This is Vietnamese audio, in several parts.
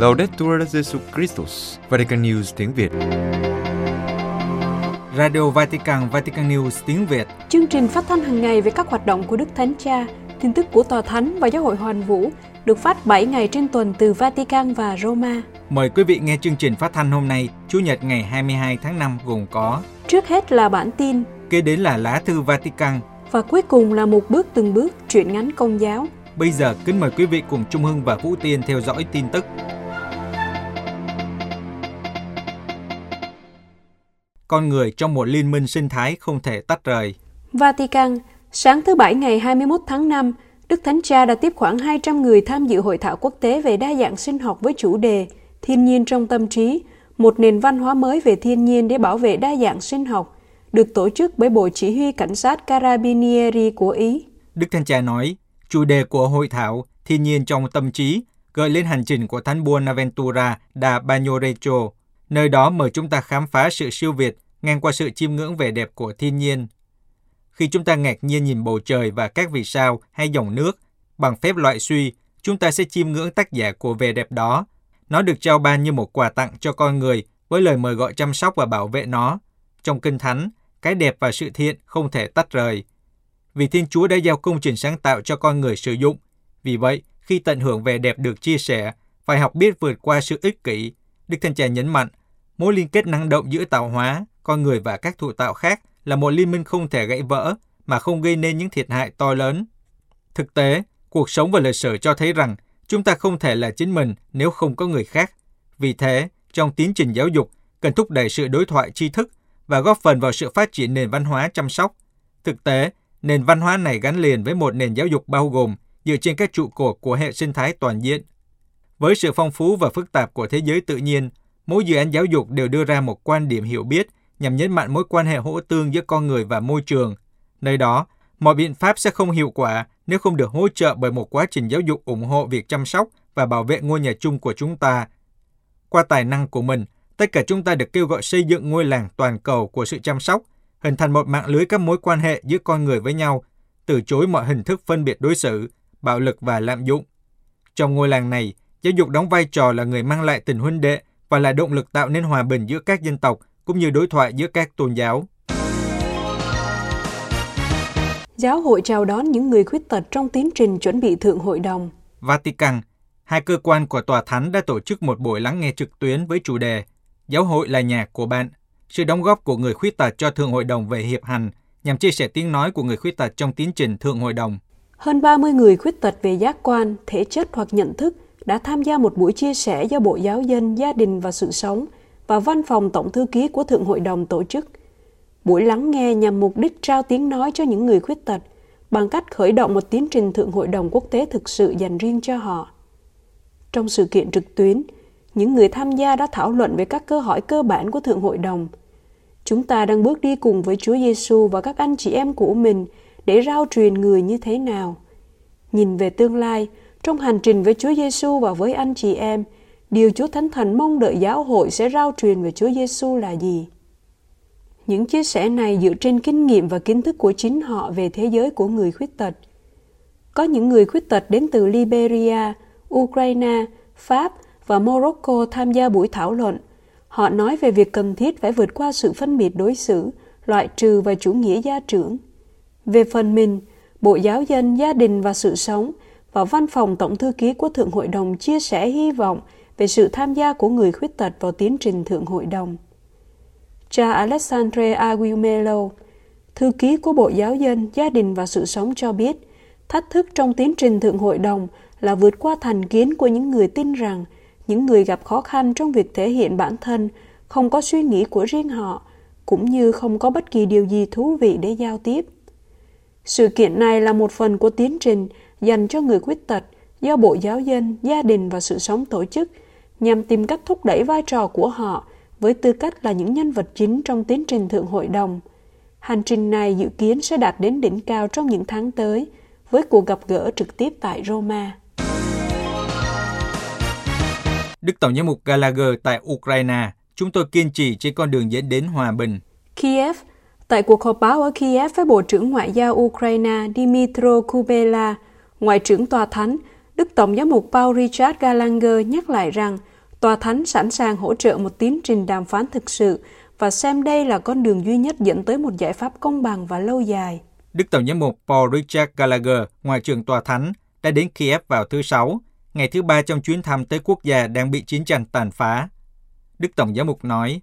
Laudetur Jesus Christus, Vatican News tiếng Việt. Radio Vatican, Vatican News tiếng Việt. Chương trình phát thanh hàng ngày về các hoạt động của Đức Thánh Cha, tin tức của Tòa Thánh và Giáo hội Hoàn Vũ được phát 7 ngày trên tuần từ Vatican và Roma. Mời quý vị nghe chương trình phát thanh hôm nay, Chủ nhật ngày 22 tháng 5 gồm có Trước hết là bản tin, kế đến là lá thư Vatican. và cuối cùng là một bước từng bước truyện ngắn công giáo. Bây giờ kính mời quý vị cùng Trung Hưng và Vũ Tiên theo dõi tin tức. Con người trong một liên minh sinh thái không thể tách rời. Vatican, sáng thứ Bảy ngày 21 tháng 5, Đức Thánh Cha đã tiếp khoảng 200 người tham dự hội thảo quốc tế về đa dạng sinh học với chủ đề Thiên nhiên trong tâm trí, một nền văn hóa mới về thiên nhiên để bảo vệ đa dạng sinh học, được tổ chức bởi Bộ Chỉ huy Cảnh sát Carabinieri của Ý. Đức Thánh Cha nói, chủ đề của hội thảo Thiên nhiên trong tâm trí gợi lên hành trình của Thánh Buenaventura da Bagnoregio. Nơi đó mời chúng ta khám phá sự siêu việt ngang qua sự chiêm ngưỡng vẻ đẹp của thiên nhiên. Khi chúng ta ngạc nhiên nhìn bầu trời và các vì sao hay dòng nước, bằng phép loại suy, chúng ta sẽ chiêm ngưỡng tác giả của vẻ đẹp đó. Nó được trao ban như một quà tặng cho con người với lời mời gọi chăm sóc và bảo vệ nó. Trong Kinh Thánh, cái đẹp và sự thiện không thể tách rời. Vì Thiên Chúa đã giao công trình sáng tạo cho con người sử dụng. Vì vậy, khi tận hưởng vẻ đẹp được chia sẻ, phải học biết vượt qua sự ích kỷ. Đức Thánh Cha nhấn mạnh, mối liên kết năng động giữa tạo hóa, con người và các thụ tạo khác là một liên minh không thể gãy vỡ mà không gây nên những thiệt hại to lớn. Thực tế, cuộc sống và lịch sử cho thấy rằng chúng ta không thể là chính mình nếu không có người khác. Vì thế, trong tiến trình giáo dục, cần thúc đẩy sự đối thoại tri thức và góp phần vào sự phát triển nền văn hóa chăm sóc. Thực tế, nền văn hóa này gắn liền với một nền giáo dục bao gồm dựa trên các trụ cột của hệ sinh thái toàn diện. Với sự phong phú và phức tạp của thế giới tự nhiên, mỗi dự án giáo dục đều đưa ra một quan điểm hiểu biết nhằm nhấn mạnh mối quan hệ hỗ tương giữa con người và môi trường. Nơi đó, mọi biện pháp sẽ không hiệu quả nếu không được hỗ trợ bởi một quá trình giáo dục ủng hộ việc chăm sóc và bảo vệ ngôi nhà chung của chúng ta. Qua tài năng của mình, tất cả chúng ta được kêu gọi xây dựng ngôi làng toàn cầu của sự chăm sóc, hình thành một mạng lưới các mối quan hệ giữa con người với nhau, từ chối mọi hình thức phân biệt đối xử, bạo lực và lạm dụng. Trong ngôi làng này, giáo dục đóng vai trò là người mang lại tình huynh đệ và là động lực tạo nên hòa bình giữa các dân tộc cũng như đối thoại giữa các tôn giáo. Giáo hội chào đón những người khuyết tật trong tiến trình chuẩn bị thượng hội đồng. Vatican, hai cơ quan của Tòa Thánh đã tổ chức một buổi lắng nghe trực tuyến với chủ đề Giáo hội là nhà của bạn, sự đóng góp của người khuyết tật cho Thượng Hội đồng về hiệp hành nhằm chia sẻ tiếng nói của người khuyết tật trong tiến trình Thượng Hội đồng. Hơn 30 người khuyết tật về giác quan, thể chất hoặc nhận thức đã tham gia một buổi chia sẻ do Bộ Giáo dân, Gia đình và Sự sống và Văn phòng Tổng Thư ký của Thượng Hội đồng tổ chức. Buổi lắng nghe nhằm mục đích trao tiếng nói cho những người khuyết tật bằng cách khởi động một tiến trình Thượng Hội đồng quốc tế thực sự dành riêng cho họ. Trong sự kiện trực tuyến, những người tham gia đã thảo luận về các câu hỏi cơ bản của Thượng Hội đồng. Chúng ta đang bước đi cùng với Chúa Giêsu và các anh chị em của mình để rao truyền người như thế nào. Nhìn về tương lai, trong hành trình với Chúa Giêsu và với anh chị em, điều Chúa Thánh Thần mong đợi giáo hội sẽ rao truyền về Chúa Giêsu là gì? Những chia sẻ này dựa trên kinh nghiệm và kiến thức của chính họ về thế giới của người khuyết tật. Có những người khuyết tật đến từ Liberia, Ukraine, Pháp và Morocco tham gia buổi thảo luận. Họ nói về việc cần thiết phải vượt qua sự phân biệt đối xử, loại trừ và chủ nghĩa gia trưởng. Về phần mình, Bộ Giáo dân, Gia đình và Sự sống và Văn phòng Tổng Thư ký của Thượng Hội đồng chia sẻ hy vọng về sự tham gia của người khuyết tật vào tiến trình Thượng Hội đồng. Cha Alexandre Aguimelo, thư ký của Bộ Giáo dân, Gia đình và Sự sống cho biết, thách thức trong tiến trình Thượng Hội đồng là vượt qua thành kiến của những người tin rằng những người gặp khó khăn trong việc thể hiện bản thân không có suy nghĩ của riêng họ, cũng như không có bất kỳ điều gì thú vị để giao tiếp. Sự kiện này là một phần của tiến trình dành cho người khuyết tật do Bộ Giáo dân, Gia đình và Sự sống tổ chức nhằm tìm cách thúc đẩy vai trò của họ với tư cách là những nhân vật chính trong tiến trình Thượng Hội đồng. Hành trình này dự kiến sẽ đạt đến đỉnh cao trong những tháng tới với cuộc gặp gỡ trực tiếp tại Roma. Đức Tổng giám mục Gallagher tại Ukraine, chúng tôi kiên trì trên con đường dẫn đến hòa bình. Kiev Tại cuộc họp báo ở Kiev với Bộ trưởng Ngoại giao Ukraine Dmytro Kubela, Ngoại trưởng Tòa Thánh, Đức Tổng giám mục Paul Richard Gallagher nhắc lại rằng Tòa Thánh sẵn sàng hỗ trợ một tiến trình đàm phán thực sự và xem đây là con đường duy nhất dẫn tới một giải pháp công bằng và lâu dài. Đức Tổng giám mục Paul Richard Gallagher, Ngoại trưởng Tòa Thánh, đã đến Kiev vào thứ Sáu, ngày thứ ba trong chuyến thăm tới quốc gia đang bị chiến tranh tàn phá. Đức Tổng giám mục nói,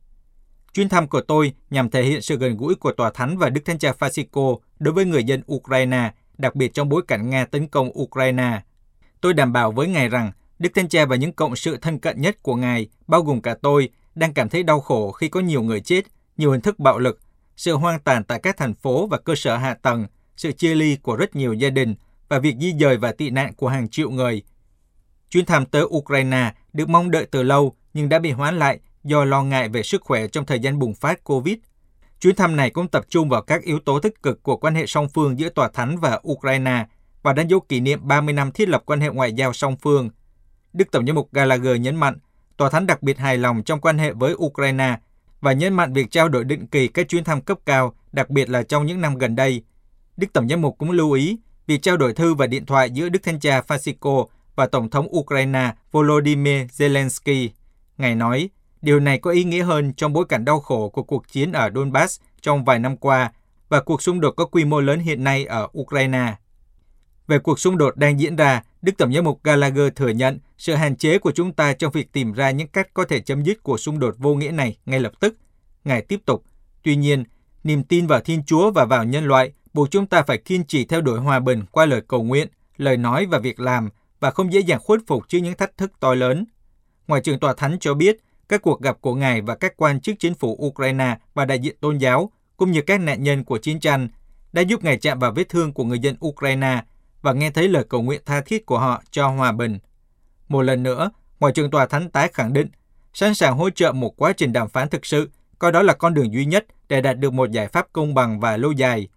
Chuyến thăm của tôi nhằm thể hiện sự gần gũi của Tòa Thánh và Đức Thánh Cha Francisco đối với người dân Ukraine, đặc biệt trong bối cảnh Nga tấn công Ukraine. Tôi đảm bảo với Ngài rằng Đức Thánh Cha và những cộng sự thân cận nhất của Ngài, bao gồm cả tôi, đang cảm thấy đau khổ khi có nhiều người chết, nhiều hình thức bạo lực, sự hoang tàn tại các thành phố và cơ sở hạ tầng, sự chia ly của rất nhiều gia đình và việc di dời và tị nạn của hàng triệu người. Chuyến thăm tới Ukraine được mong đợi từ lâu nhưng đã bị hoãn lại do lo ngại về sức khỏe trong thời gian bùng phát COVID. Chuyến thăm này cũng tập trung vào các yếu tố tích cực của quan hệ song phương giữa Tòa Thánh và Ukraine và đánh dấu kỷ niệm 30 năm thiết lập quan hệ ngoại giao song phương. Đức Tổng giám mục Gallagher nhấn mạnh, Tòa Thánh đặc biệt hài lòng trong quan hệ với Ukraine và nhấn mạnh việc trao đổi định kỳ các chuyến thăm cấp cao, đặc biệt là trong những năm gần đây. Đức Tổng giám mục cũng lưu ý việc trao đổi thư và điện thoại giữa Đức Thánh Cha Francisco và Tổng thống Ukraine Volodymyr Zelensky. Ngài nói, điều này có ý nghĩa hơn trong bối cảnh đau khổ của cuộc chiến ở Donbass trong vài năm qua và cuộc xung đột có quy mô lớn hiện nay ở Ukraine. Về cuộc xung đột đang diễn ra, Đức Tổng giám mục Gallagher thừa nhận sự hạn chế của chúng ta trong việc tìm ra những cách có thể chấm dứt cuộc xung đột vô nghĩa này ngay lập tức. Ngài tiếp tục, tuy nhiên, niềm tin vào Thiên Chúa và vào nhân loại buộc chúng ta phải kiên trì theo đuổi hòa bình qua lời cầu nguyện, lời nói và việc làm và không dễ dàng khuất phục trước những thách thức to lớn. Ngoại trưởng Tòa Thánh cho biết, các cuộc gặp của Ngài và các quan chức chính phủ Ukraine và đại diện tôn giáo, cũng như các nạn nhân của chiến tranh, đã giúp Ngài chạm vào vết thương của người dân Ukraine và nghe thấy lời cầu nguyện tha thiết của họ cho hòa bình. Một lần nữa, Ngoại trưởng Tòa Thánh tái khẳng định, sẵn sàng hỗ trợ một quá trình đàm phán thực sự, coi đó là con đường duy nhất để đạt được một giải pháp công bằng và lâu dài.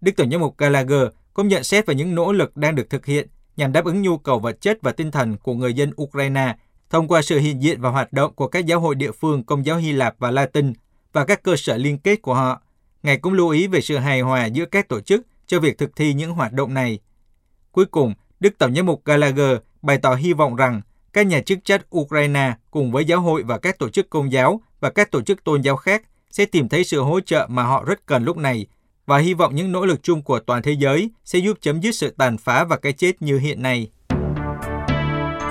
Đức Tổng giám mục Gallagher cũng nhận xét về những nỗ lực đang được thực hiện nhằm đáp ứng nhu cầu vật chất và tinh thần của người dân Ukraine thông qua sự hiện diện và hoạt động của các giáo hội địa phương Công giáo Hy Lạp và Latin và các cơ sở liên kết của họ. Ngài cũng lưu ý về sự hài hòa giữa các tổ chức cho việc thực thi những hoạt động này. Cuối cùng, Đức Tổng giám mục Gallagher bày tỏ hy vọng rằng các nhà chức trách Ukraine cùng với giáo hội và các tổ chức công giáo và các tổ chức tôn giáo khác sẽ tìm thấy sự hỗ trợ mà họ rất cần lúc này và hy vọng những nỗ lực chung của toàn thế giới sẽ giúp chấm dứt sự tàn phá và cái chết như hiện nay.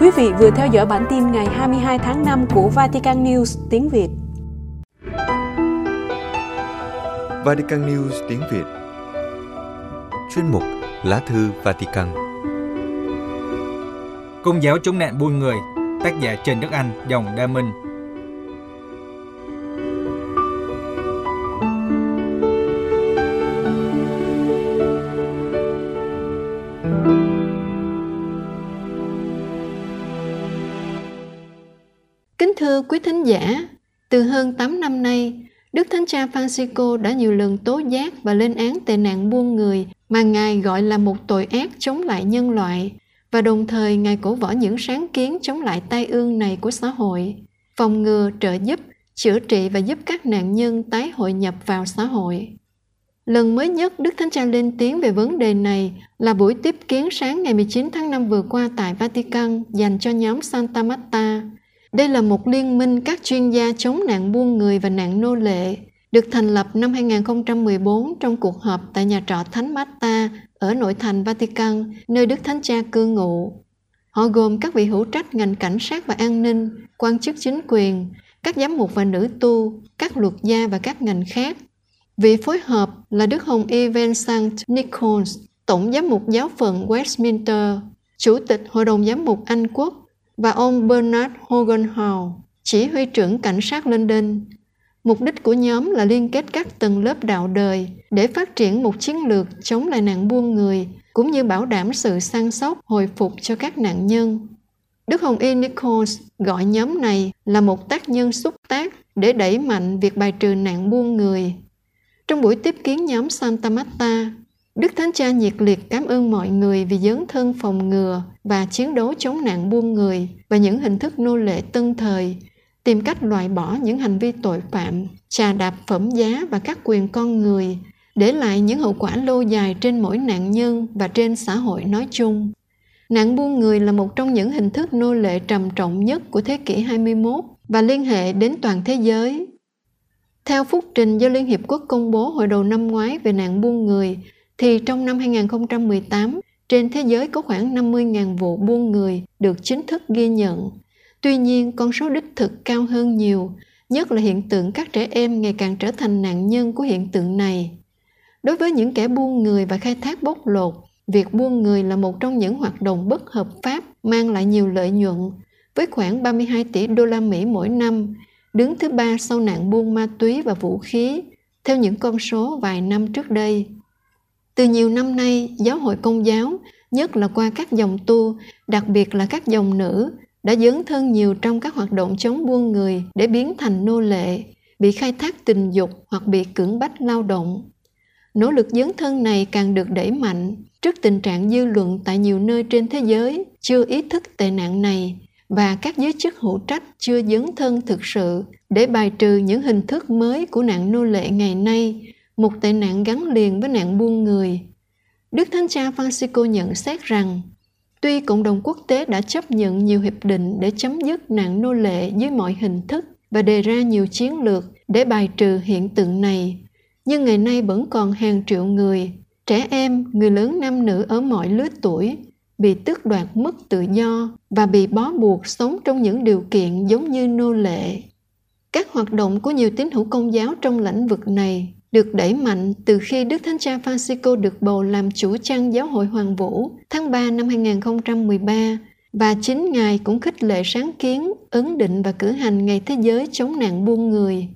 Quý vị vừa theo dõi bản tin ngày 22 tháng 5 của Vatican News tiếng Việt. Vatican News tiếng Việt Chuyên mục Lá thư Vatican Công giáo chống nạn buôn người, tác giả Trần Đức Anh, dòng Đa Minh. Thưa quý thính giả, từ hơn 8 năm nay, Đức Thánh Cha Francisco đã nhiều lần tố giác và lên án tệ nạn buôn người mà Ngài gọi là một tội ác chống lại nhân loại và đồng thời Ngài cổ võ những sáng kiến chống lại tai ương này của xã hội, phòng ngừa, trợ giúp, chữa trị và giúp các nạn nhân tái hội nhập vào xã hội. Lần mới nhất Đức Thánh Cha lên tiếng về vấn đề này là buổi tiếp kiến sáng ngày 19 tháng 5 vừa qua tại Vatican dành cho nhóm Santa Marta. Đây là một liên minh các chuyên gia chống nạn buôn người và nạn nô lệ, được thành lập năm 2014 trong cuộc họp tại nhà trọ Thánh Marta ở nội thành Vatican, nơi Đức Thánh Cha cư ngụ. Họ gồm các vị hữu trách ngành cảnh sát và an ninh, quan chức chính quyền, các giám mục và nữ tu, các luật gia và các ngành khác. Vị phối hợp là Đức Hồng Y Vincent Nichols, Tổng giám mục giáo phận Westminster, Chủ tịch Hội đồng giám mục Anh Quốc và ông Bernard Hogenhau, chỉ huy trưởng cảnh sát London, Mục đích của nhóm là liên kết các tầng lớp đạo đời để phát triển một chiến lược chống lại nạn buôn người, cũng như bảo đảm sự săn sóc, hồi phục cho các nạn nhân. Đức Hồng Y Nichols gọi nhóm này là một tác nhân xúc tác để đẩy mạnh việc bài trừ nạn buôn người. Trong buổi tiếp kiến nhóm Santa Marta, Đức Thánh Cha nhiệt liệt cảm ơn mọi người vì dấn thân phòng ngừa và chiến đấu chống nạn buôn người và những hình thức nô lệ tân thời tìm cách loại bỏ những hành vi tội phạm, trà đạp phẩm giá và các quyền con người, để lại những hậu quả lâu dài trên mỗi nạn nhân và trên xã hội nói chung. Nạn buôn người là một trong những hình thức nô lệ trầm trọng nhất của thế kỷ 21 và liên hệ đến toàn thế giới. Theo phúc trình do Liên Hiệp Quốc công bố hồi đầu năm ngoái về nạn buôn người, thì trong năm 2018, trên thế giới có khoảng 50.000 vụ buôn người được chính thức ghi nhận. Tuy nhiên, con số đích thực cao hơn nhiều, nhất là hiện tượng các trẻ em ngày càng trở thành nạn nhân của hiện tượng này. Đối với những kẻ buôn người và khai thác bóc lột, việc buôn người là một trong những hoạt động bất hợp pháp mang lại nhiều lợi nhuận, với khoảng 32 tỷ đô la Mỹ mỗi năm, đứng thứ ba sau nạn buôn ma túy và vũ khí, theo những con số vài năm trước đây. Từ nhiều năm nay, giáo hội công giáo, nhất là qua các dòng tu, đặc biệt là các dòng nữ, đã dấn thân nhiều trong các hoạt động chống buôn người để biến thành nô lệ, bị khai thác tình dục hoặc bị cưỡng bách lao động. Nỗ lực dấn thân này càng được đẩy mạnh trước tình trạng dư luận tại nhiều nơi trên thế giới chưa ý thức tệ nạn này và các giới chức hữu trách chưa dấn thân thực sự để bài trừ những hình thức mới của nạn nô lệ ngày nay, một tệ nạn gắn liền với nạn buôn người. Đức Thánh Cha Francisco nhận xét rằng, tuy cộng đồng quốc tế đã chấp nhận nhiều hiệp định để chấm dứt nạn nô lệ dưới mọi hình thức và đề ra nhiều chiến lược để bài trừ hiện tượng này, nhưng ngày nay vẫn còn hàng triệu người, trẻ em, người lớn nam nữ ở mọi lứa tuổi bị tước đoạt mất tự do và bị bó buộc sống trong những điều kiện giống như nô lệ. Các hoạt động của nhiều tín hữu công giáo trong lĩnh vực này được đẩy mạnh từ khi Đức Thánh Cha Francisco được bầu làm chủ trang giáo hội Hoàng Vũ tháng 3 năm 2013 và chính Ngài cũng khích lệ sáng kiến, ấn định và cử hành Ngày Thế giới chống nạn buôn người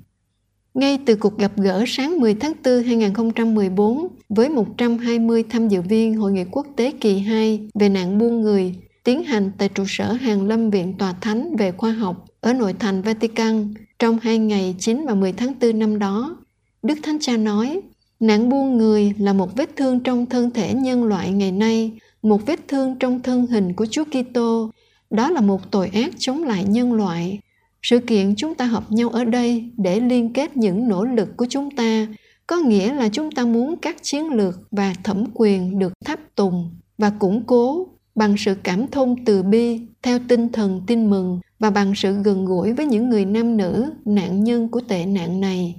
ngay từ cuộc gặp gỡ sáng 10 tháng 4 2014 với 120 tham dự viên Hội nghị quốc tế kỳ 2 về nạn buôn người tiến hành tại trụ sở Hàng Lâm Viện Tòa Thánh về khoa học ở nội thành Vatican trong hai ngày 9 và 10 tháng 4 năm đó. Đức Thánh Cha nói, nạn buôn người là một vết thương trong thân thể nhân loại ngày nay, một vết thương trong thân hình của Chúa Kitô. Đó là một tội ác chống lại nhân loại sự kiện chúng ta hợp nhau ở đây để liên kết những nỗ lực của chúng ta có nghĩa là chúng ta muốn các chiến lược và thẩm quyền được tháp tùng và củng cố bằng sự cảm thông từ bi theo tinh thần tin mừng và bằng sự gần gũi với những người nam nữ nạn nhân của tệ nạn này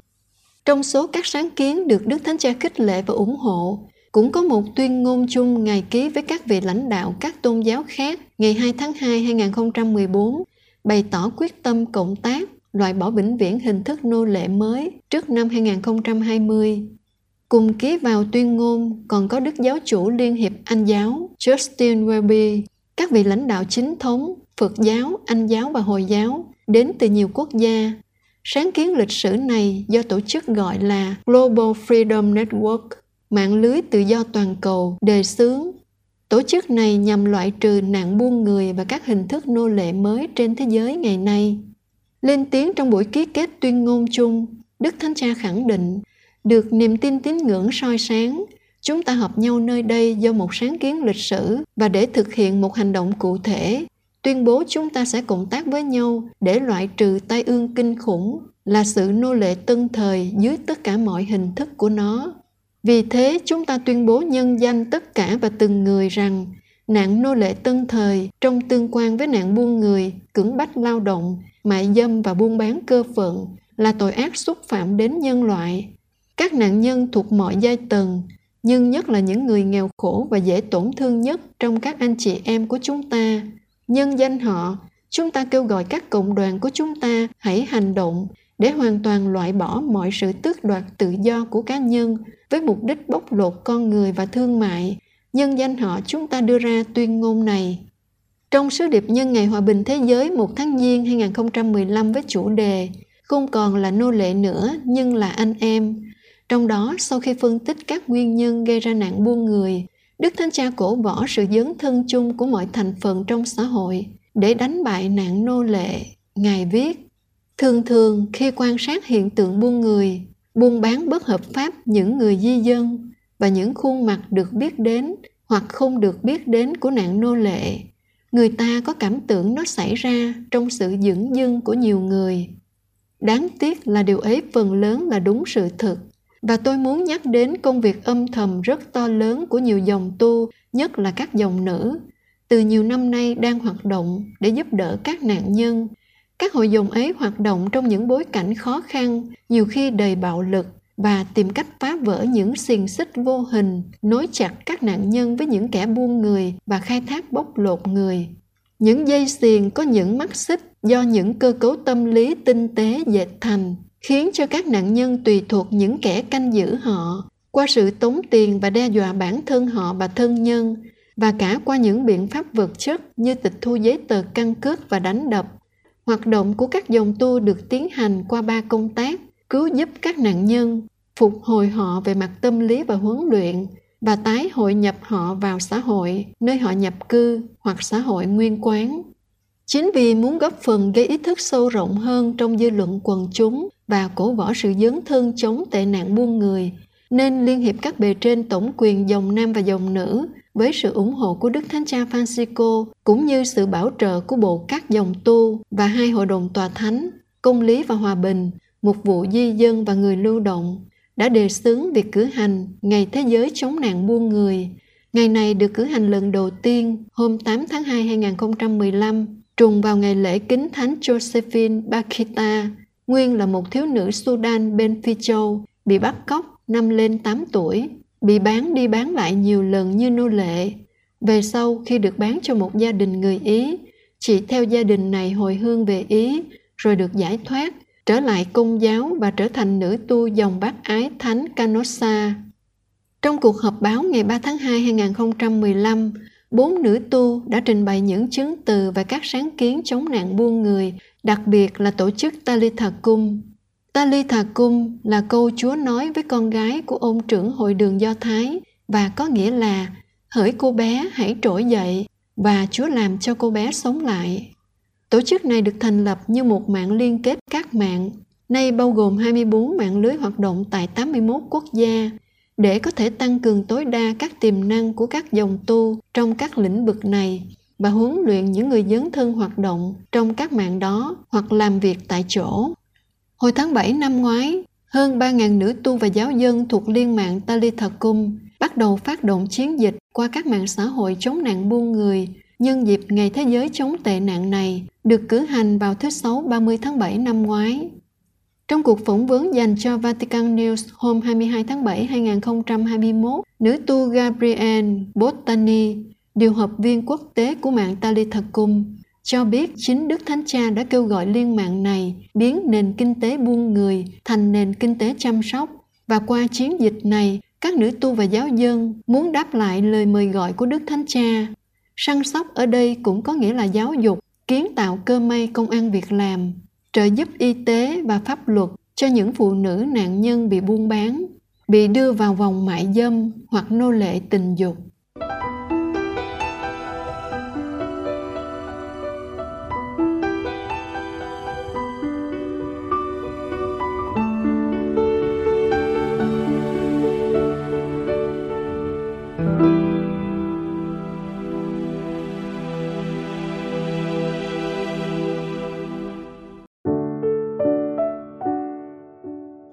trong số các sáng kiến được Đức Thánh Cha khích lệ và ủng hộ, cũng có một tuyên ngôn chung Ngài ký với các vị lãnh đạo các tôn giáo khác ngày 2 tháng 2 2014 bày tỏ quyết tâm cộng tác loại bỏ vĩnh viễn hình thức nô lệ mới trước năm 2020. Cùng ký vào tuyên ngôn còn có Đức Giáo chủ Liên hiệp Anh giáo Justin Welby, các vị lãnh đạo chính thống, Phật giáo, Anh giáo và Hồi giáo đến từ nhiều quốc gia. Sáng kiến lịch sử này do tổ chức gọi là Global Freedom Network, mạng lưới tự do toàn cầu, đề xướng Tổ chức này nhằm loại trừ nạn buôn người và các hình thức nô lệ mới trên thế giới ngày nay. Lên tiếng trong buổi ký kết tuyên ngôn chung, Đức Thánh Cha khẳng định, được niềm tin tín ngưỡng soi sáng, chúng ta họp nhau nơi đây do một sáng kiến lịch sử và để thực hiện một hành động cụ thể, tuyên bố chúng ta sẽ cộng tác với nhau để loại trừ tai ương kinh khủng là sự nô lệ tân thời dưới tất cả mọi hình thức của nó vì thế chúng ta tuyên bố nhân danh tất cả và từng người rằng nạn nô lệ tân thời trong tương quan với nạn buôn người, cưỡng bách lao động, mại dâm và buôn bán cơ phận là tội ác xúc phạm đến nhân loại. Các nạn nhân thuộc mọi giai tầng, nhưng nhất là những người nghèo khổ và dễ tổn thương nhất trong các anh chị em của chúng ta. Nhân danh họ, chúng ta kêu gọi các cộng đoàn của chúng ta hãy hành động để hoàn toàn loại bỏ mọi sự tước đoạt tự do của cá nhân với mục đích bóc lột con người và thương mại, nhân danh họ chúng ta đưa ra tuyên ngôn này. Trong sứ điệp nhân ngày hòa bình thế giới 1 tháng Giêng 2015 với chủ đề Không còn là nô lệ nữa nhưng là anh em. Trong đó, sau khi phân tích các nguyên nhân gây ra nạn buôn người, Đức Thánh Cha cổ võ sự dấn thân chung của mọi thành phần trong xã hội để đánh bại nạn nô lệ. Ngài viết, Thường thường khi quan sát hiện tượng buôn người, buôn bán bất hợp pháp những người di dân và những khuôn mặt được biết đến hoặc không được biết đến của nạn nô lệ người ta có cảm tưởng nó xảy ra trong sự dửng dưng của nhiều người đáng tiếc là điều ấy phần lớn là đúng sự thực và tôi muốn nhắc đến công việc âm thầm rất to lớn của nhiều dòng tu nhất là các dòng nữ từ nhiều năm nay đang hoạt động để giúp đỡ các nạn nhân. Các hội dòng ấy hoạt động trong những bối cảnh khó khăn, nhiều khi đầy bạo lực và tìm cách phá vỡ những xiềng xích vô hình, nối chặt các nạn nhân với những kẻ buôn người và khai thác bóc lột người. Những dây xiềng có những mắt xích do những cơ cấu tâm lý tinh tế dệt thành, khiến cho các nạn nhân tùy thuộc những kẻ canh giữ họ qua sự tốn tiền và đe dọa bản thân họ và thân nhân và cả qua những biện pháp vật chất như tịch thu giấy tờ căn cước và đánh đập. Hoạt động của các dòng tu được tiến hành qua ba công tác cứu giúp các nạn nhân, phục hồi họ về mặt tâm lý và huấn luyện và tái hội nhập họ vào xã hội nơi họ nhập cư hoặc xã hội nguyên quán. Chính vì muốn góp phần gây ý thức sâu rộng hơn trong dư luận quần chúng và cổ võ sự dấn thân chống tệ nạn buôn người, nên Liên hiệp các bề trên tổng quyền dòng nam và dòng nữ với sự ủng hộ của Đức Thánh Cha Francisco cũng như sự bảo trợ của Bộ các dòng tu và hai hội đồng tòa thánh, công lý và hòa bình, một vụ di dân và người lưu động đã đề xướng việc cử hành Ngày Thế giới chống nạn buôn người. Ngày này được cử hành lần đầu tiên hôm 8 tháng 2 2015, trùng vào ngày lễ kính Thánh Josephine Bakita, nguyên là một thiếu nữ Sudan bên Phi Châu, bị bắt cóc năm lên 8 tuổi, bị bán đi bán lại nhiều lần như nô lệ. Về sau khi được bán cho một gia đình người Ý, chị theo gia đình này hồi hương về Ý rồi được giải thoát, trở lại công giáo và trở thành nữ tu dòng bác ái Thánh Canossa. Trong cuộc họp báo ngày 3 tháng 2 2015, bốn nữ tu đã trình bày những chứng từ và các sáng kiến chống nạn buôn người, đặc biệt là tổ chức Talitha Cung. Talitha Cung là câu Chúa nói với con gái của ông trưởng hội đường Do Thái và có nghĩa là hỡi cô bé hãy trỗi dậy và Chúa làm cho cô bé sống lại. Tổ chức này được thành lập như một mạng liên kết các mạng, nay bao gồm 24 mạng lưới hoạt động tại 81 quốc gia, để có thể tăng cường tối đa các tiềm năng của các dòng tu trong các lĩnh vực này và huấn luyện những người dấn thân hoạt động trong các mạng đó hoặc làm việc tại chỗ. Hồi tháng 7 năm ngoái, hơn 3.000 nữ tu và giáo dân thuộc liên mạng Talitha Cung bắt đầu phát động chiến dịch qua các mạng xã hội chống nạn buôn người nhân dịp Ngày Thế giới chống tệ nạn này được cử hành vào thứ Sáu 30 tháng 7 năm ngoái. Trong cuộc phỏng vấn dành cho Vatican News hôm 22 tháng 7 2021, nữ tu Gabrielle Bottani, điều hợp viên quốc tế của mạng Talitha cho biết chính Đức Thánh Cha đã kêu gọi liên mạng này biến nền kinh tế buôn người thành nền kinh tế chăm sóc và qua chiến dịch này các nữ tu và giáo dân muốn đáp lại lời mời gọi của Đức Thánh Cha. Săn sóc ở đây cũng có nghĩa là giáo dục, kiến tạo cơ may công ăn việc làm, trợ giúp y tế và pháp luật cho những phụ nữ nạn nhân bị buôn bán, bị đưa vào vòng mại dâm hoặc nô lệ tình dục.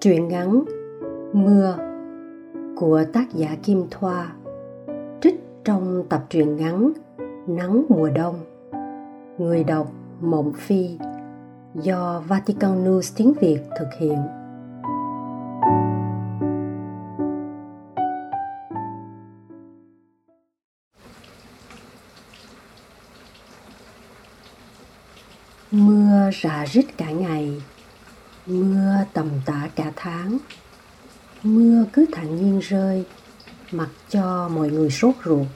Truyện ngắn Mưa của tác giả Kim Thoa, trích trong tập truyện ngắn Nắng mùa đông. Người đọc Mộng Phi do Vatican News tiếng Việt thực hiện. Mưa rả rít cả ngày mưa tầm tã cả tháng. Mưa cứ thản nhiên rơi, mặc cho mọi người sốt ruột.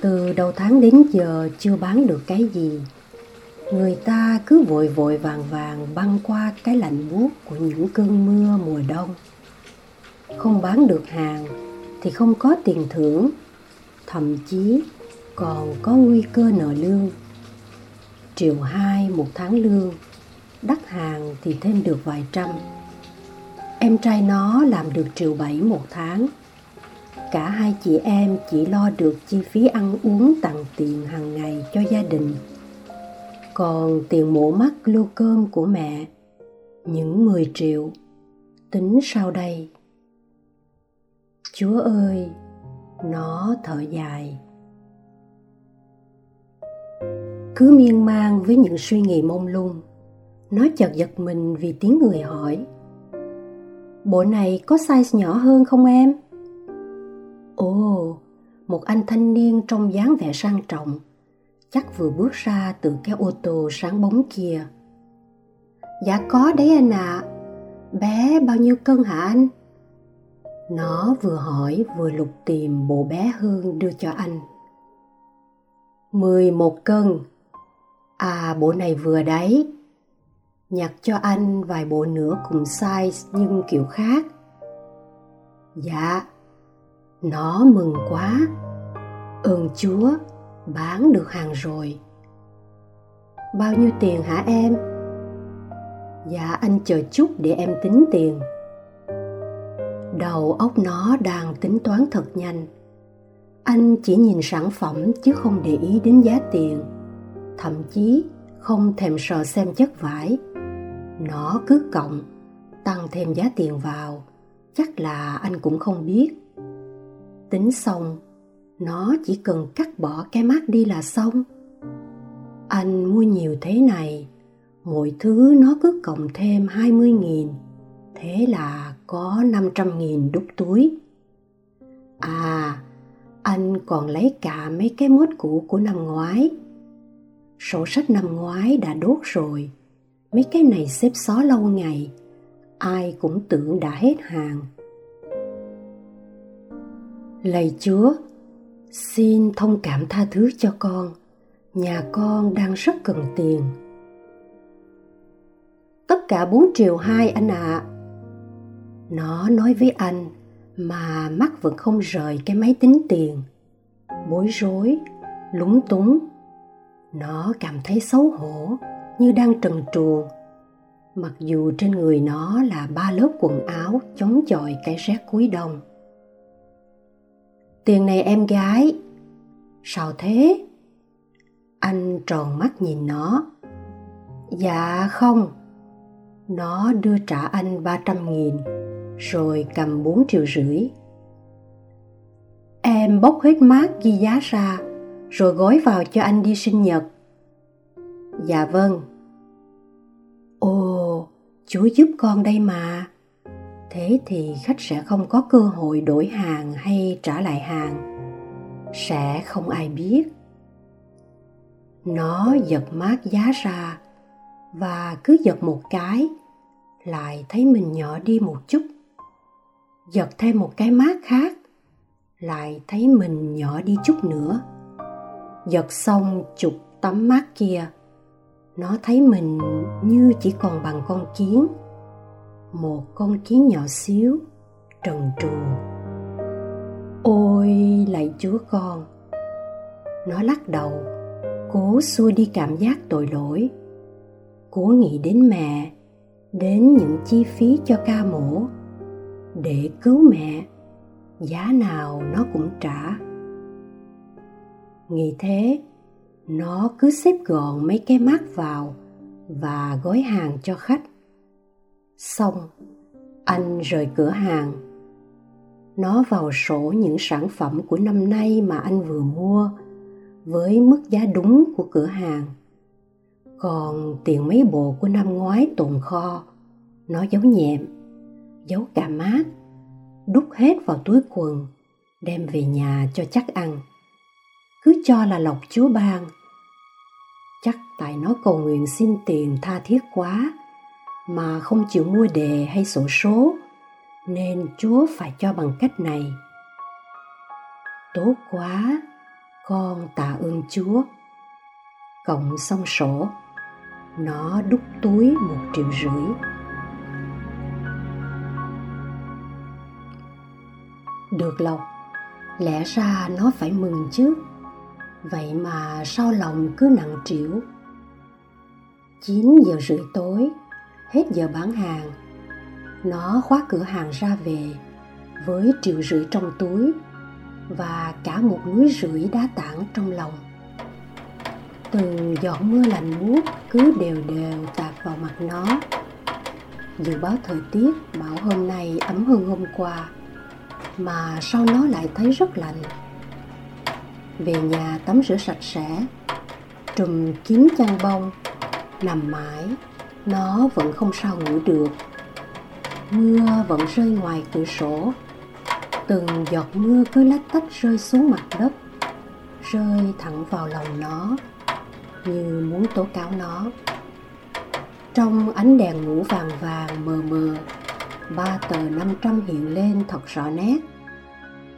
Từ đầu tháng đến giờ chưa bán được cái gì. Người ta cứ vội vội vàng vàng băng qua cái lạnh buốt của những cơn mưa mùa đông. Không bán được hàng thì không có tiền thưởng, thậm chí còn có nguy cơ nợ lương. Triệu hai một tháng lương đắt hàng thì thêm được vài trăm. Em trai nó làm được triệu bảy một tháng. Cả hai chị em chỉ lo được chi phí ăn uống tặng tiền hàng ngày cho gia đình. Còn tiền mổ mắt lô cơm của mẹ, những 10 triệu. Tính sau đây. Chúa ơi, nó thở dài. Cứ miên man với những suy nghĩ mông lung nó chợt giật mình vì tiếng người hỏi. Bộ này có size nhỏ hơn không em? Ồ, một anh thanh niên trong dáng vẻ sang trọng, chắc vừa bước ra từ cái ô tô sáng bóng kia. Dạ có đấy anh ạ. À. bé bao nhiêu cân hả anh? Nó vừa hỏi vừa lục tìm bộ bé hương đưa cho anh. Mười một cân. À bộ này vừa đấy nhặt cho anh vài bộ nữa cùng size nhưng kiểu khác. Dạ nó mừng quá. Ơn chúa, bán được hàng rồi. Bao nhiêu tiền hả em? Dạ anh chờ chút để em tính tiền. Đầu óc nó đang tính toán thật nhanh. Anh chỉ nhìn sản phẩm chứ không để ý đến giá tiền. Thậm chí không thèm sờ xem chất vải nó cứ cộng tăng thêm giá tiền vào. Chắc là anh cũng không biết. Tính xong, nó chỉ cần cắt bỏ cái mát đi là xong. Anh mua nhiều thế này mỗi thứ nó cứ cộng thêm 20.000 thế là có 500.000 đút túi. À anh còn lấy cả mấy cái mốt cũ của năm ngoái. Sổ sách năm ngoái đã đốt rồi mấy cái này xếp xó lâu ngày, ai cũng tưởng đã hết hàng. Lạy chúa, xin thông cảm tha thứ cho con. Nhà con đang rất cần tiền. Tất cả bốn triệu hai anh ạ. À. nó nói với anh mà mắt vẫn không rời cái máy tính tiền. Bối rối, lúng túng. Nó cảm thấy xấu hổ như đang trần truồng mặc dù trên người nó là ba lớp quần áo chống chọi cái rét cuối đông. Tiền này em gái. Sao thế? Anh tròn mắt nhìn nó. Dạ không. Nó đưa trả anh ba trăm nghìn, rồi cầm bốn triệu rưỡi. Em bốc hết mát ghi giá ra, rồi gói vào cho anh đi sinh nhật. Dạ vâng chúa giúp con đây mà. Thế thì khách sẽ không có cơ hội đổi hàng hay trả lại hàng. Sẽ không ai biết. Nó giật mát giá ra và cứ giật một cái, lại thấy mình nhỏ đi một chút. Giật thêm một cái mát khác, lại thấy mình nhỏ đi chút nữa. Giật xong chục tấm mát kia nó thấy mình như chỉ còn bằng con kiến, một con kiến nhỏ xíu, trần truồng. Ôi, lạy chúa con! Nó lắc đầu, cố xua đi cảm giác tội lỗi, cố nghĩ đến mẹ, đến những chi phí cho ca mổ, để cứu mẹ, giá nào nó cũng trả. Nghĩ thế nó cứ xếp gọn mấy cái mát vào và gói hàng cho khách. Xong, anh rời cửa hàng. Nó vào sổ những sản phẩm của năm nay mà anh vừa mua với mức giá đúng của cửa hàng. Còn tiền mấy bộ của năm ngoái tồn kho, nó giấu nhẹm, giấu cả mát đút hết vào túi quần, đem về nhà cho chắc ăn. Cứ cho là lộc chúa ban chắc tại nó cầu nguyện xin tiền tha thiết quá, mà không chịu mua đề hay sổ số, nên chúa phải cho bằng cách này. Tốt quá, con tạ ơn chúa. Cộng xong sổ, nó đút túi một triệu rưỡi. Được lộc, lẽ ra nó phải mừng chứ vậy mà sao lòng cứ nặng trĩu? 9 giờ rưỡi tối, hết giờ bán hàng. Nó khóa cửa hàng ra về với triệu rưỡi trong túi và cả một núi rưỡi đá tảng trong lòng. Từng giọt mưa lạnh buốt cứ đều đều tạt vào mặt nó. Dự báo thời tiết, bảo hôm nay ấm hơn hôm qua, mà sau nó lại thấy rất lạnh? Về nhà tắm rửa sạch sẽ, trùm kín chăn bông, nằm mãi, nó vẫn không sao ngủ được. Mưa vẫn rơi ngoài cửa sổ. Từng giọt mưa cứ lách tách rơi xuống mặt đất, rơi thẳng vào lòng nó, như muốn tố cáo nó. Trong ánh đèn ngủ vàng vàng mờ mờ, ba tờ năm trăm hiện lên thật rõ nét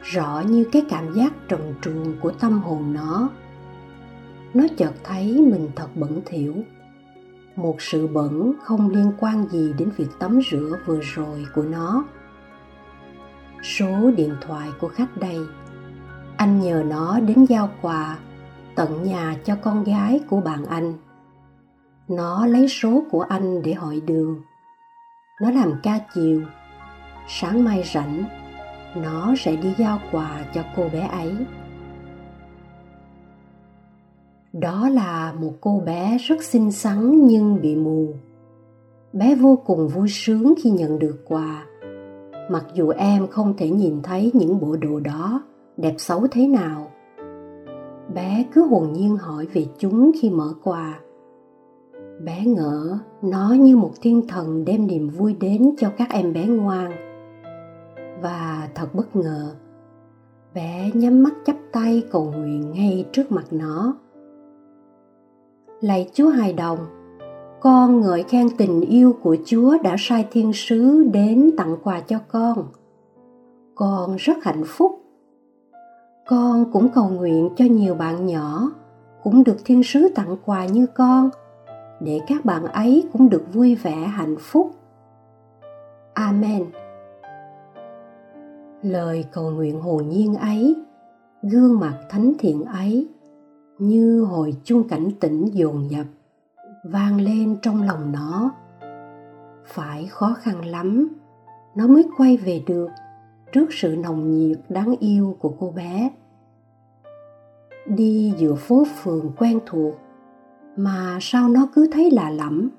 rõ như cái cảm giác trần truồng của tâm hồn nó. Nó chợt thấy mình thật bẩn thỉu. Một sự bẩn không liên quan gì đến việc tắm rửa vừa rồi của nó. Số điện thoại của khách đây, anh nhờ nó đến giao quà, tận nhà cho con gái của bạn anh. Nó lấy số của anh để hỏi đường. Nó làm ca chiều, sáng mai rảnh nó sẽ đi giao quà cho cô bé ấy. Đó là một cô bé rất xinh xắn nhưng bị mù. Bé vô cùng vui sướng khi nhận được quà. Mặc dù em không thể nhìn thấy những bộ đồ đó đẹp xấu thế nào. Bé cứ hồn nhiên hỏi về chúng khi mở quà. Bé ngỡ, nó như một thiên thần đem niềm vui đến cho các em bé ngoan và thật bất ngờ. Bé nhắm mắt chắp tay cầu nguyện ngay trước mặt nó. Lạy chúa hài đồng, con ngợi khen tình yêu của chúa đã sai thiên sứ đến tặng quà cho con. Con rất hạnh phúc. Con cũng cầu nguyện cho nhiều bạn nhỏ cũng được thiên sứ tặng quà như con, để các bạn ấy cũng được vui vẻ hạnh phúc. Amen lời cầu nguyện hồn nhiên ấy, gương mặt thánh thiện ấy, như hồi chuông cảnh tỉnh dồn dập, vang lên trong lòng nó. Phải khó khăn lắm, nó mới quay về được trước sự nồng nhiệt đáng yêu của cô bé. Đi giữa phố phường quen thuộc, mà sao nó cứ thấy lạ lẫm?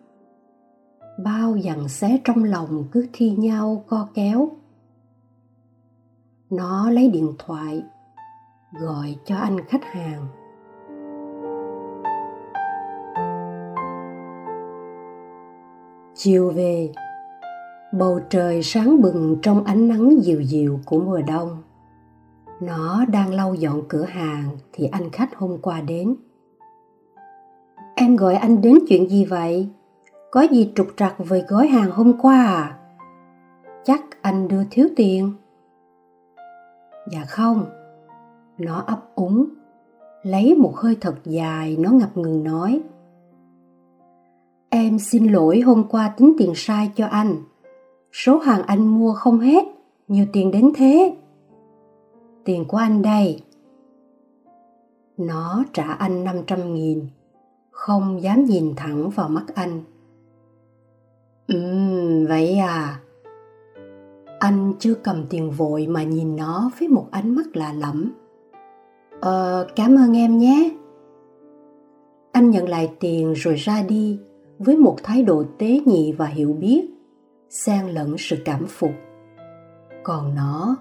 Bao dằn xé trong lòng cứ thi nhau co kéo nó lấy điện thoại, gọi cho anh khách hàng. Chiều về, bầu trời sáng bừng trong ánh nắng dịu dịu của mùa đông. Nó đang lau dọn cửa hàng thì anh khách hôm qua đến. Em gọi anh đến chuyện gì vậy? Có gì trục trặc về gói hàng hôm qua à? Chắc anh đưa thiếu tiền dạ không. Nó ấp úng, lấy một hơi thật dài, nó ngập ngừng nói. Em xin lỗi, hôm qua tính tiền sai cho anh. Số hàng anh mua không hết, nhiều tiền đến thế. Tiền của anh đây. Nó trả anh 500 nghìn, không dám nhìn thẳng vào mắt anh. Ừm, vậy à? Anh chưa cầm tiền vội mà nhìn nó với một ánh mắt lạ lẫm. Ờ cảm ơn em nhé. Anh nhận lại tiền rồi ra đi với một thái độ tế nhị và hiểu biết, xen lẫn sự cảm phục. Còn nó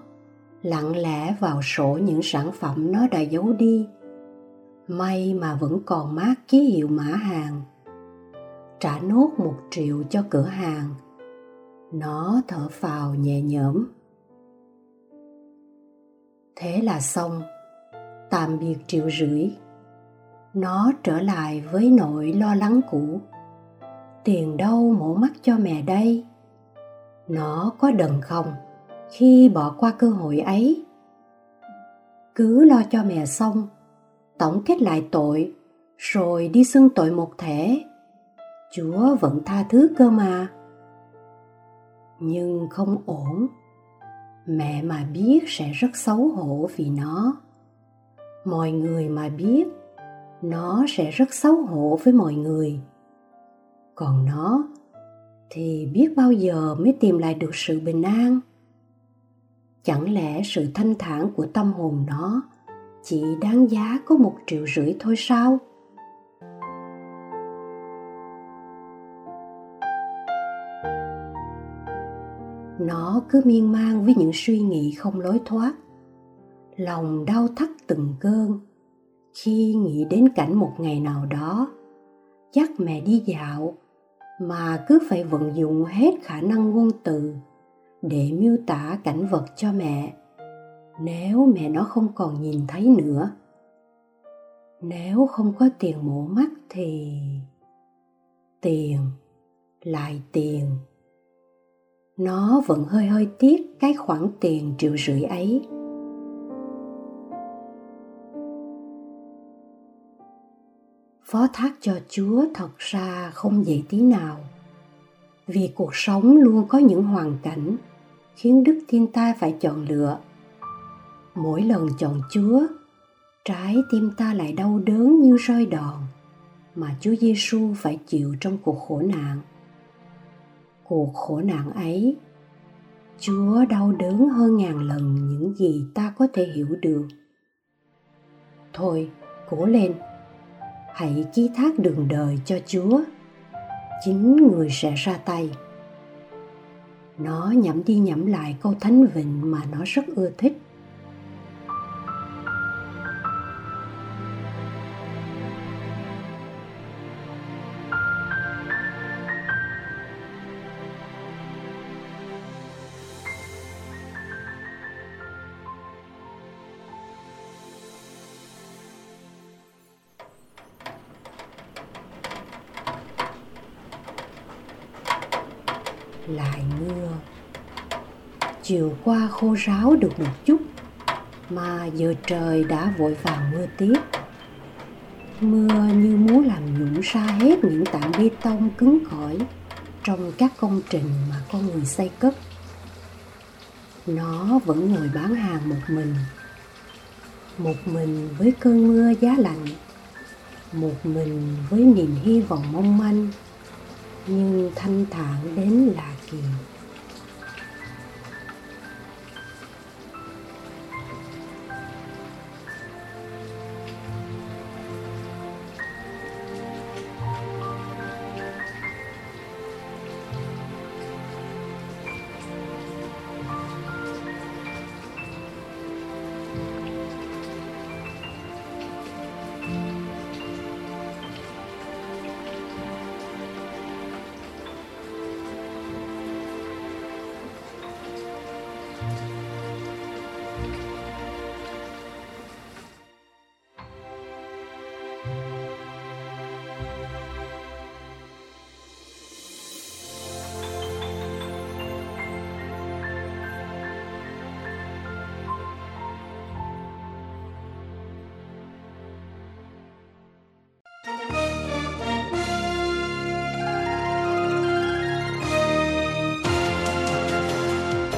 lặng lẽ vào sổ những sản phẩm nó đã giấu đi. May mà vẫn còn mát ký hiệu mã hàng. Trả nốt một triệu cho cửa hàng nó thở phào nhẹ nhõm. Thế là xong, tạm biệt triệu rưỡi. Nó trở lại với nỗi lo lắng cũ. Tiền đâu mổ mắt cho mẹ đây? Nó có đần không khi bỏ qua cơ hội ấy? Cứ lo cho mẹ xong, tổng kết lại tội, rồi đi xưng tội một thể. Chúa vẫn tha thứ cơ mà nhưng không ổn. Mẹ mà biết sẽ rất xấu hổ vì nó. Mọi người mà biết, nó sẽ rất xấu hổ với mọi người. Còn nó, thì biết bao giờ mới tìm lại được sự bình an? Chẳng lẽ sự thanh thản của tâm hồn nó chỉ đáng giá có một triệu rưỡi thôi sao? Nó cứ miên man với những suy nghĩ không lối thoát. Lòng đau thắt từng cơn. Khi nghĩ đến cảnh một ngày nào đó dắt mẹ đi dạo, mà cứ phải vận dụng hết khả năng ngôn từ để miêu tả cảnh vật cho mẹ, nếu mẹ nó không còn nhìn thấy nữa. Nếu không có tiền mổ mắt thì tiền, lại tiền nó vẫn hơi hơi tiếc cái khoản tiền triệu rưỡi ấy. Phó thác cho chúa thật ra không dễ tí nào. Vì cuộc sống luôn có những hoàn cảnh khiến đức thiên ta phải chọn lựa. Mỗi lần chọn chúa, trái tim ta lại đau đớn như rơi đòn mà chúa giêsu phải chịu trong cuộc khổ nạn cuộc khổ nạn ấy. Chúa đau đớn hơn ngàn lần những gì ta có thể hiểu được. Thôi, cố lên. Hãy ký thác đường đời cho chúa. Chính người sẽ ra tay. Nó nhẩm đi nhẩm lại câu thánh vịnh mà nó rất ưa thích. Qua khô ráo được một chút, mà giờ trời đã vội vàng mưa tiếp. Mưa như muốn làm nhũng ra hết những tảng bê tông cứng cỏi trong các công trình mà con người xây cất. Nó vẫn ngồi bán hàng một mình một mình với cơn mưa giá lạnh, một mình với niềm hy vọng mong manh, nhưng thanh thản đến lạ kỳ.